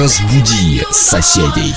Разбуди соседей.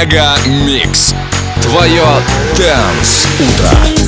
Мега Микс. твое Дэнс Утро.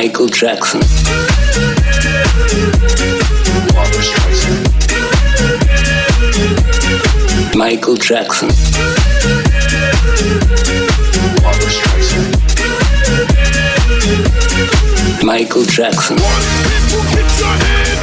Michael Jackson. Michael Jackson. Michael Jackson. Michael Jackson.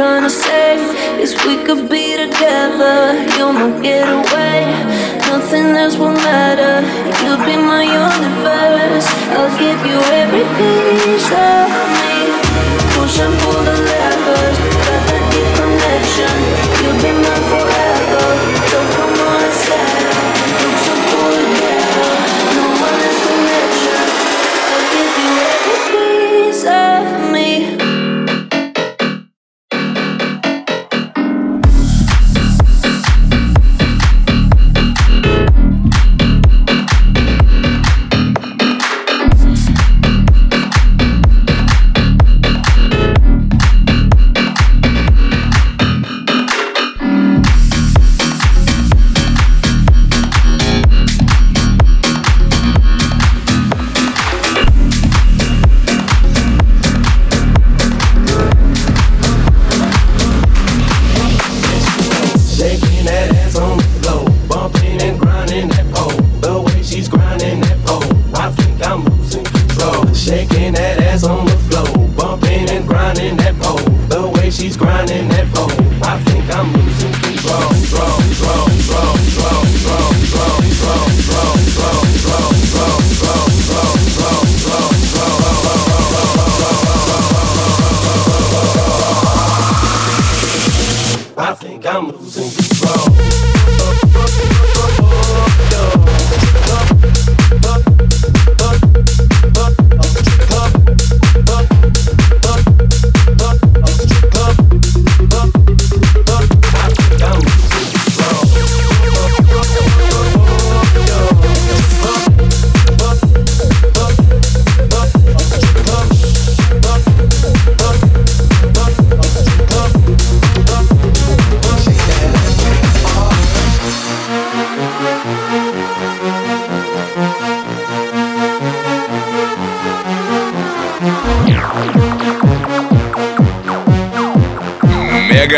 trying to say is we could be together. You're my getaway. Nothing else will matter. You'll be my universe. I'll give you every piece of me. Push and pull the levers. Gotta get connection. You'll be my forever.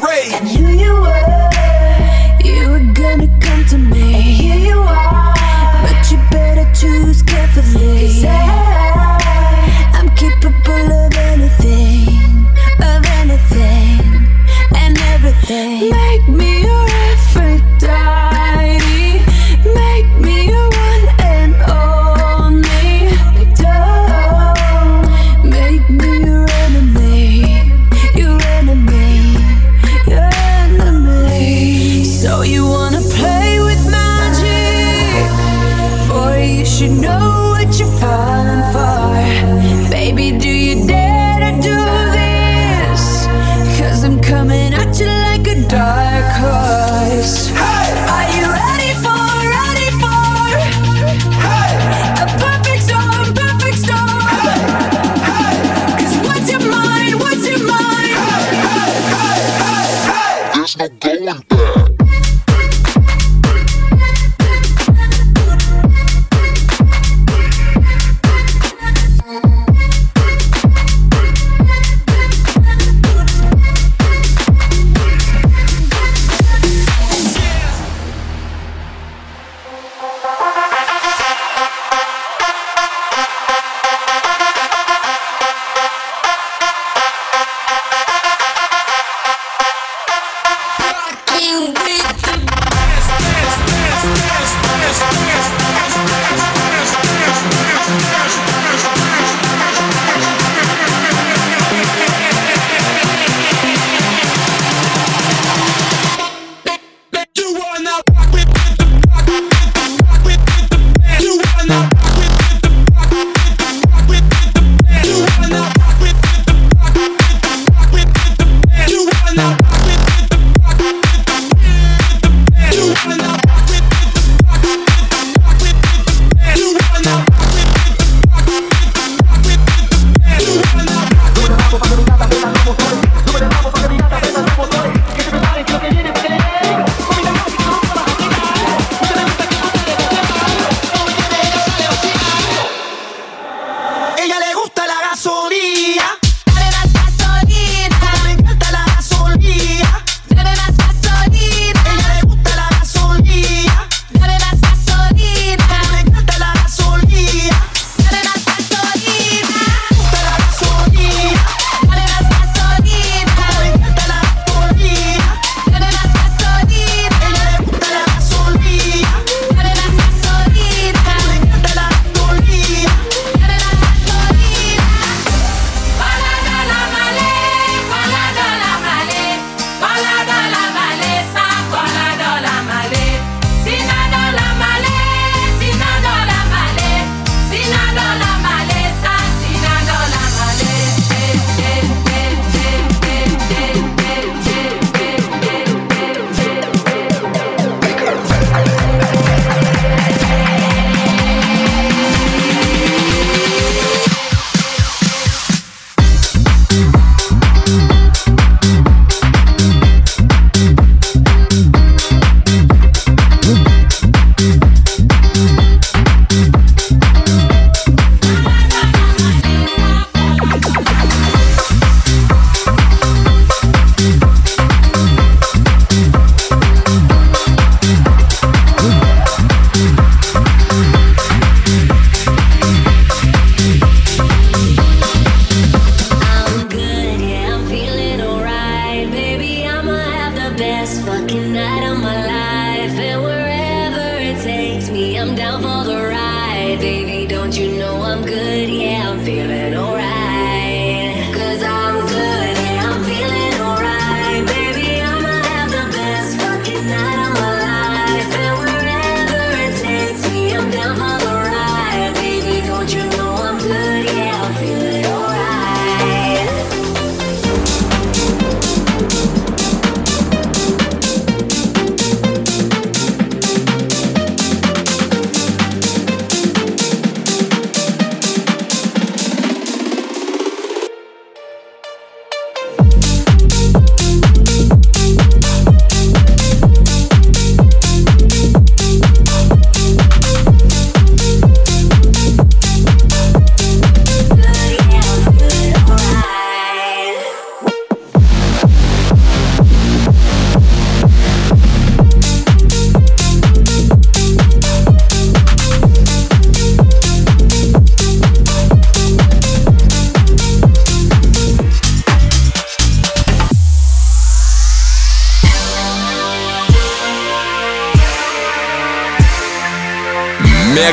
Huh. Let's knew you were,